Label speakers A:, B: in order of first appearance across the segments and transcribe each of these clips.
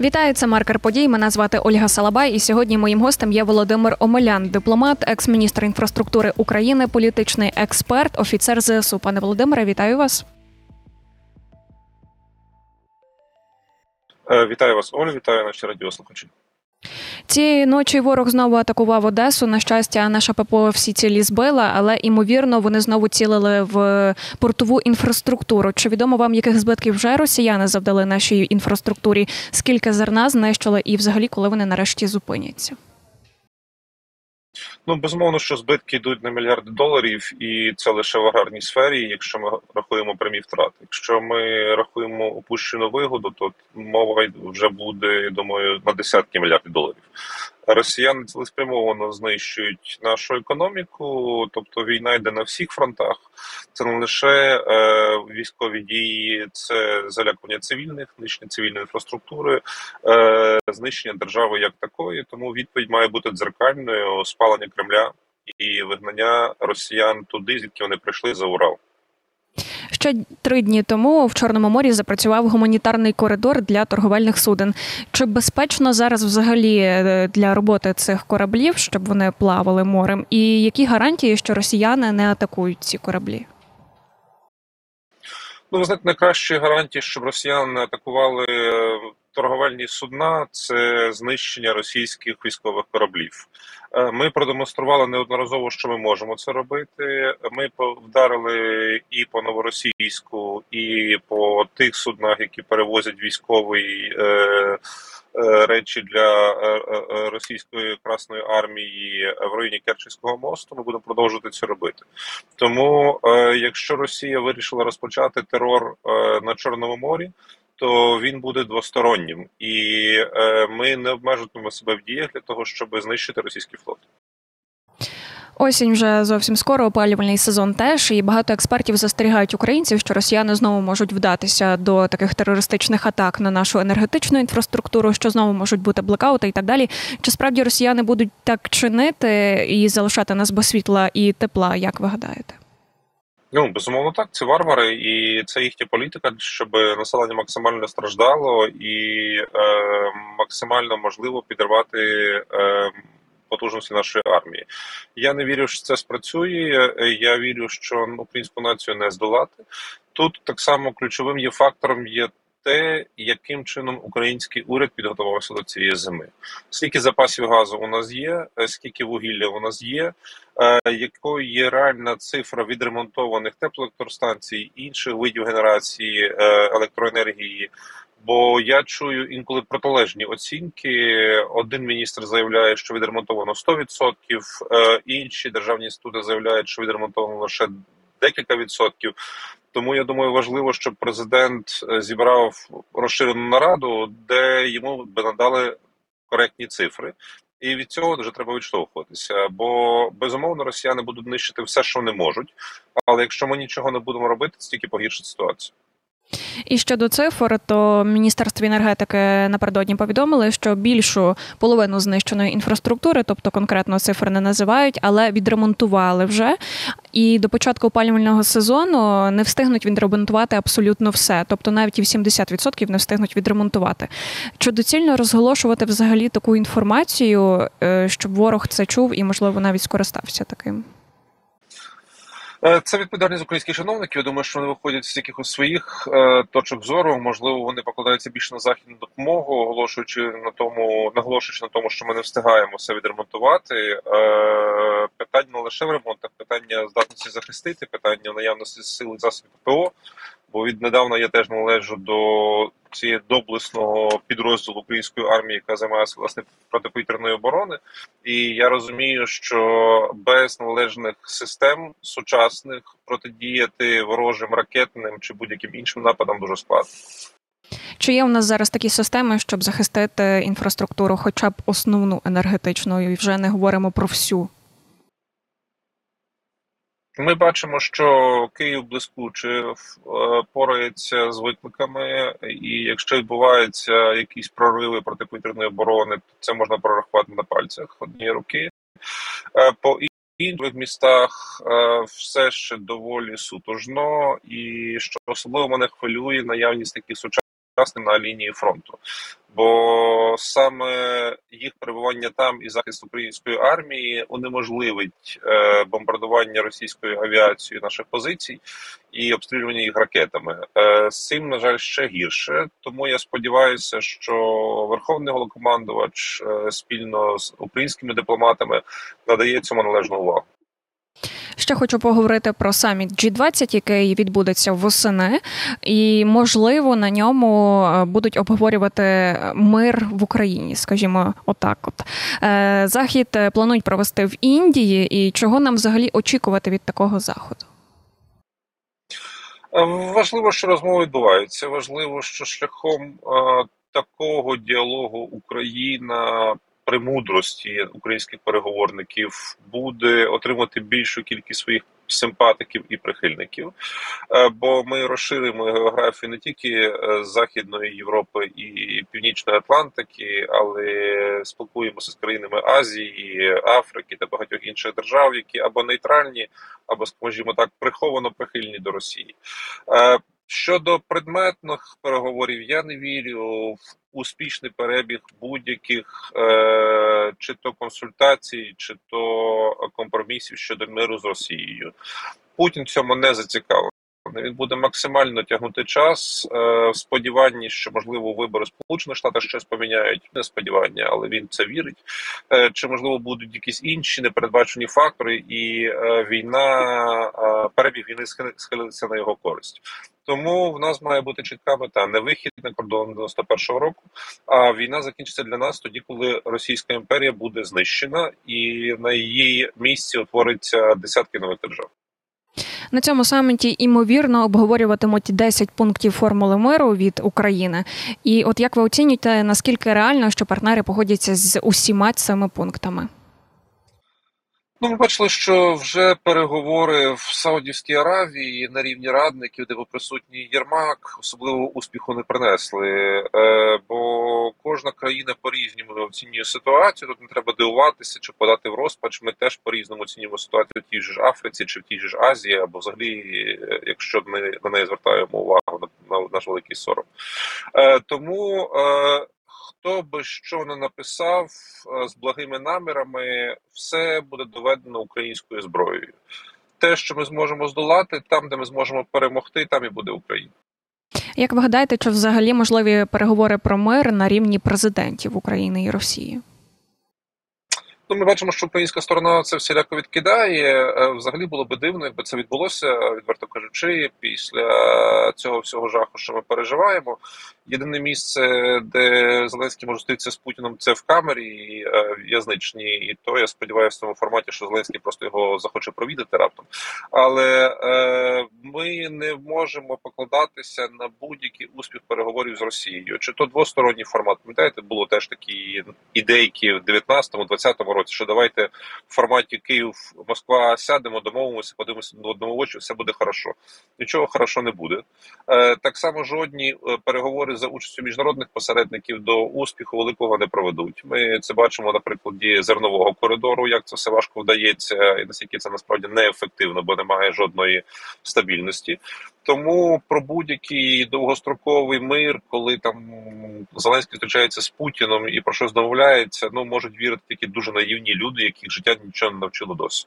A: Вітаю, це маркер подій. Мене звати Ольга Салабай. І сьогодні моїм гостем є Володимир Омелян, дипломат, екс-міністр інфраструктури України, політичний експерт, офіцер ЗСУ. Пане Володимире, вітаю вас.
B: Е, Вітаю вас, Оль, вітаю наші радіослухачі.
A: Цієї ночі ворог знову атакував Одесу. На щастя, наша ППО всі цілі збила, але ймовірно вони знову цілили в портову інфраструктуру. Чи відомо вам, яких збитків вже росіяни завдали нашій інфраструктурі? Скільки зерна знищили, і взагалі коли вони нарешті зупиняться?
B: Ну безумовно, що збитки йдуть на мільярди доларів, і це лише в аграрній сфері. Якщо ми рахуємо прямі втрати. Якщо ми рахуємо опущену вигоду, то мова вже буде я думаю на десятки мільярдів доларів. Росіяни цілеспрямовано знищують нашу економіку, тобто війна йде на всіх фронтах. Це не лише е, військові дії, це залякування цивільних, знищення цивільної інфраструктури, е, знищення держави як такої. Тому відповідь має бути дзеркальною спалення Кремля і вигнання росіян туди, звідки вони прийшли за Урал.
A: Ще три дні тому в Чорному морі запрацював гуманітарний коридор для торговельних суден. Чи безпечно зараз взагалі е, для роботи цих кораблів, щоб вони плавали морем? І які гарантії, що росіяни не атакують ці кораблі?
B: Ну, ви знаєте, найкращі гарантії, щоб росіяни не атакували е, торговельні судна, це знищення російських військових кораблів. Е, ми продемонстрували неодноразово, що ми можемо це робити. Ми вдарили і по новоросійську, і по тих суднах, які перевозять військовий. Е, Речі для російської красної армії в районі Керченського мосту ми будемо продовжувати це робити. Тому, якщо Росія вирішила розпочати терор на Чорному морі, то він буде двостороннім, і е, ми не обмежуватимемо себе в діях для того, щоб знищити російський флот.
A: Осінь вже зовсім скоро опалювальний сезон теж, і багато експертів застерігають українців, що росіяни знову можуть вдатися до таких терористичних атак на нашу енергетичну інфраструктуру, що знову можуть бути блекаути і так далі. Чи справді росіяни будуть так чинити і залишати нас без світла і тепла? Як ви гадаєте?
B: Ну безумовно, так це варвари, і це їхня політика, щоб населення максимально страждало і е, максимально можливо підривати е, потужності нашої армії. Я не вірю, що це спрацює. Я вірю, що українську націю не здолати. Тут так само ключовим є фактором є те, яким чином український уряд підготувався до цієї зими. Скільки запасів газу у нас є, е, скільки вугілля у нас є, е, якою є реальна цифра відремонтованих теплоелектростанцій, інших видів генерації е, електроенергії. Бо я чую інколи протилежні оцінки. Один міністр заявляє, що відремонтовано 100%, інші державні інститути заявляють, що відремонтовано лише декілька відсотків. Тому я думаю, важливо, щоб президент е, зібрав розширену нараду, де йому би надали коректні цифри, і від цього вже треба відштовхуватися. Бо безумовно росіяни будуть нищити все, що не можуть. Але якщо ми нічого не будемо робити, це тільки погіршить ситуацію.
A: І щодо цифр, то Міністерство енергетики напередодні повідомили, що більшу половину знищеної інфраструктури, тобто конкретно цифр не називають, але відремонтували вже. І до початку опалювального сезону не встигнуть відремонтувати абсолютно все, тобто навіть і 70% не встигнуть відремонтувати. Чи доцільно розголошувати взагалі таку інформацію, е, щоб ворог це чув і, можливо, навіть скористався таким?
B: Е, це відповідальність українських чиновників. Я думаю, що вони виходять з якихось своїх е, точок зору. Можливо, вони покладаються більше на західну допомогу, оголошуючи на тому, наголошуючи на тому, що ми не встигаємо все відремонтувати. Е, питання не лише в ремонтах, питання здатності захистити, питання наявності сили засобів ППО. Бо віднедавна я теж належу до цієї доблесного підрозділу української армії, яка займається власне протиповітряної оборони, і я розумію, що без належних систем сучасних протидіяти ворожим ракетним чи будь-яким іншим нападам дуже складно.
A: Чи є у нас зараз такі системи, щоб захистити інфраструктуру, хоча б основну енергетичну, і вже не говоримо про всю?
B: Ми бачимо, що Київ блискуче порається з викликами, і якщо відбуваються якісь прориви протиповітряної оборони, то це можна прорахувати на пальцях однієї руки. Е, по інших містах е, все ще доволі сутужно, і що особливо мене хвилює наявність таких сучасних одночасно на лінії фронту. Бо саме їх перебування там і захист української армії унеможливить е, бомбардування російською авіацією наших позицій і обстрілювання їх ракетами. Е, з цим на жаль ще гірше. Тому я сподіваюся, що верховний голокомандувач е, спільно з українськими дипломатами надає цьому належну увагу.
A: Ще хочу поговорити про саміт G20, який відбудеться восени, і можливо на ньому е, будуть обговорювати мир в Україні, скажімо, отак. От е, захід планують провести в Індії, і чого нам взагалі очікувати від такого заходу?
B: Е, важливо, що розмови відбуваються. Важливо, що шляхом такого діалогу Україна премудрості українських переговорників буде отримати більшу кількість своїх симпатиків і прихильників, е, бо ми розширимо географію не тільки е, Західної Європи і Північної Атлантики, але спілкуємося з країнами Азії, Африки та багатьох інших держав, які або нейтральні, або скажімо так, приховано прихильні до Росії. Щодо предметних переговорів, я не вірю в успішний перебіг будь-яких е, чи то консультацій, чи то компромісів щодо миру з Росією. Путін цьому не зацікавлений. Він буде максимально тягнути час е, в сподіванні, що можливо вибори сполучених штатів щось поміняють. Не сподівання, але він це вірить. Е, чи можливо будуть якісь інші непередбачені фактори, і е, війна перебіг війни схилиться на його користь. Тому в нас має бути чітка мета не вихід на кордон 91-го року. А війна закінчиться для нас тоді, коли Російська імперія буде знищена, і на її місці утвориться десятки нових держав.
A: На цьому саміті імовірно обговорюватимуть 10 пунктів формули миру від України. І от як ви оцінюєте, наскільки реально, що партнери погодяться з усіма цими пунктами?
B: Ну, ми бачили, що вже переговори в Саудівській Аравії на рівні радників, де був присутній Єрмак, особливо успіху не принесли. Е, Бо кожна країна по різному оцінює ситуацію. Тут не треба дивуватися чи подати в розпач. Ми теж по різному оцінюємо ситуацію в тій ж Африці чи в тій ж Азії, або взагалі, якщо ми на неї звертаємо увагу на, на наш великий сором. Е, Тому. Е, хто би що не написав е, з благими намірами, все буде доведено українською зброєю. Те, що ми зможемо здолати, там, де ми зможемо перемогти, там і буде Україна.
A: Як ви гадаєте, чи взагалі можливі переговори про мир на рівні президентів України і Росії?
B: Ну, ми бачимо, що українська сторона це всіляко відкидає. Е, взагалі було би дивно, якби це відбулося, відверто кажучи, після цього всього жаху, що ми переживаємо. Єдине місце, де Зеленський може зустрітися з Путіним, це в камері е, в'язничній, і то я сподіваюся в цьому форматі, що Зеленський просто його захоче провідати раптом. Але е, ми не можемо покладатися на будь-який успіх переговорів з Росією. Чи то двосторонній формат? Пам'ятаєте, було теж такі ідейки в 19-20 році, що давайте в форматі Київ Москва сядемо, домовимося, подивимося до одного очі, все буде хорошо. Нічого хорошо не буде. Е, Так само жодні е, переговори за участю міжнародних посередників до успіху великого не проведуть. Ми це бачимо на прикладі зернового коридору, як це все важко вдається, і наскільки це насправді неефективно, бо немає жодної стабільності. Тому про будь-який довгостроковий мир, коли там Зеленський зустрічається з Путіном і про щось домовляється, ну можуть вірити тільки дуже наївні люди, яких життя нічого не навчило досі.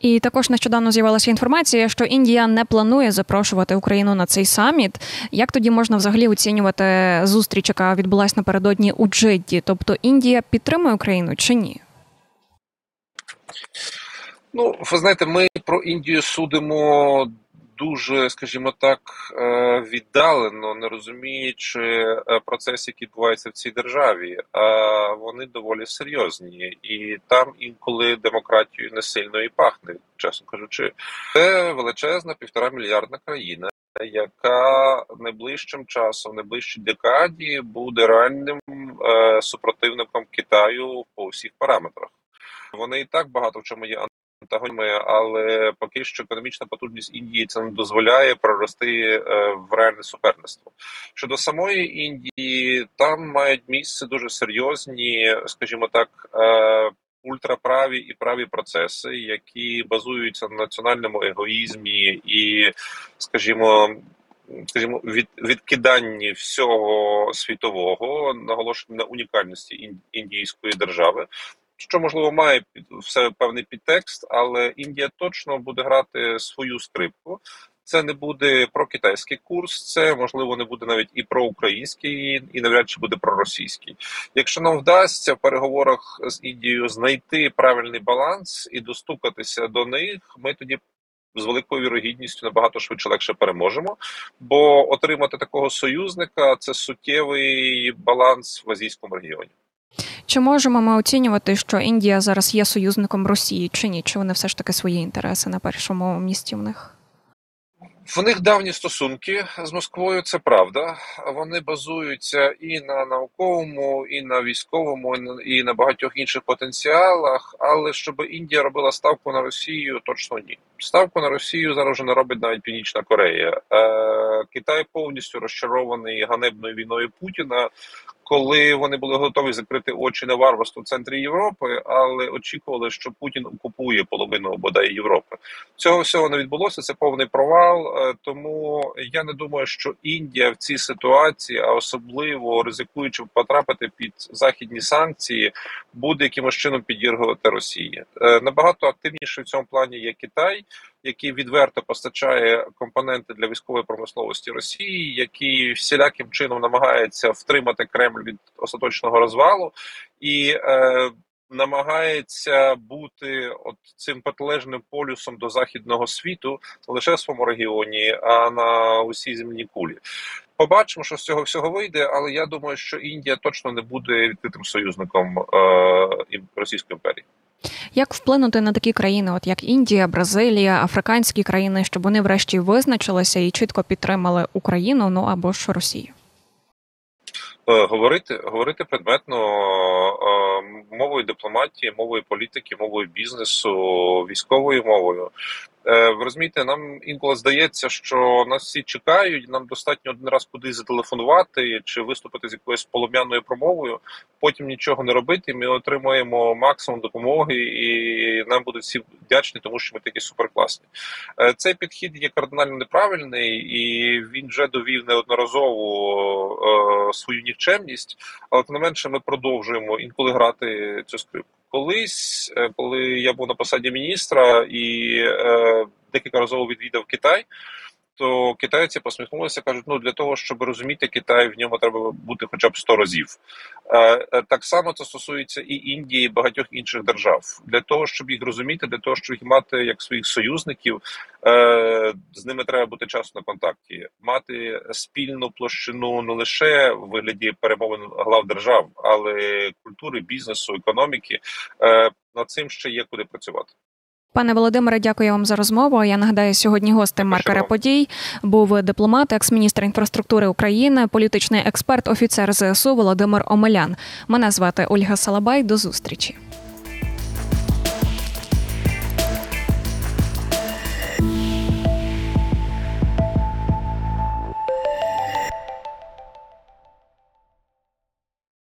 A: І також нещодавно з'явилася інформація, що Індія не планує запрошувати Україну на цей саміт. Як тоді можна взагалі оцінювати зустріч, яка відбулася напередодні у Джидді? Тобто Індія підтримує Україну чи ні?
B: Ну, ви знаєте, ми про Індію судимо дуже, скажімо так, е, віддалено, не розуміючи е, процес, який відбувається в цій державі, а вони доволі серйозні, і там інколи демократію не сильно і пахне, чесно кажучи, це величезна півтора мільярдна країна. Яка найближчим часом, найближчій декаді буде реальним е, супротивником Китаю по всіх параметрах? Вони і так багато в чому є антагоніми, але поки що економічна потужність Індії це не дозволяє прорости е, в реальне суперництво. Щодо самої Індії, там мають місце дуже серйозні, скажімо так. Е, ультраправі і праві процеси, які базуються на національному егоїзмі і, скажімо, скажімо, від відкиданні всього світового, наголошення на унікальності індійської держави. Що можливо має під все певний підтекст, але Індія точно буде грати свою скрипку. Це не буде про китайський курс, це можливо не буде навіть і про український, і навряд чи буде про російський. Якщо нам вдасться в переговорах з Індією знайти правильний баланс і достукатися до них, ми тоді з великою вірогідністю набагато швидше легше переможемо. Бо отримати такого союзника це суттєвий баланс в азійському регіоні.
A: Чи можемо ми оцінювати, що Індія зараз є союзником Росії чи ні? Чи вони все ж таки свої інтереси на першому місці в них?
B: В них давні стосунки з Москвою, це правда. Вони базуються і на науковому, і на військовому, і на багатьох інших потенціалах. Але щоб Індія робила ставку на Росію, точно ні. Ставку на Росію зараз не робить навіть Північна Корея. Е, Китай повністю розчарований ганебною війною Путіна коли вони були готові закрити очі на варварство в центрі Європи, але очікували, що Путін окупує половину бодай Європи. Цього всього не відбулося. Це повний провал. Е, тому я не думаю, що Індія в цій ситуації, а особливо ризикуючи потрапити під західні санкції, буде якимось чином підіргувати Росії. Е, набагато активніше в цьому плані є Китай який відверто постачає компоненти для військової промисловості Росії, який всіляким чином намагається втримати Кремль від остаточного розвалу і е, намагається бути от цим протилежним полюсом до західного світу не лише в своєму регіоні, а на усій земній кулі. Побачимо, що з цього всього вийде, але я думаю, що Індія точно не буде відкритим союзником е, Російської імперії.
A: Як вплинути на такі країни, от як Індія, Бразилія, африканські країни, щоб вони врешті визначилися і чітко підтримали Україну, ну або ж Росію?
B: Е, говорити говорити предметно е, мовою дипломатії, мовою політики, мовою бізнесу, військовою мовою. Е, ви розумієте, нам інколи здається, що нас всі чекають. Нам достатньо один раз кудись зателефонувати чи виступити з якоюсь полум'яною промовою. Потім нічого не робити. Ми отримуємо максимум допомоги, і нам будуть всі вдячні, тому що ми такі суперкласні. Е, цей підхід є кардинально неправильний, і він вже довів неодноразово е, свою нікчемність, але тим не менше ми продовжуємо інколи грати цю скрипку колись, е, коли я був на посаді міністра і е, декілька разів відвідав Китай то китайці посміхнулися, кажуть: ну для того, щоб розуміти Китай, в ньому треба бути хоча б 100 разів. Е, е, так само це стосується і Індії, і багатьох інших держав. Для того, щоб їх розуміти, для того, щоб їх мати як своїх союзників, е, з ними треба бути часто на контакті, мати спільну площину не лише в вигляді перемовин глав держав, але культури, бізнесу, економіки. Над цим ще є куди працювати.
A: Пане Володимире, дякую вам за розмову. Я нагадаю, сьогодні гостем Маркера подій був дипломат, екс-міністр інфраструктури України, політичний експерт, офіцер ЗСУ Володимир Омелян. Мене звати Ольга Салабай. До зустрічі.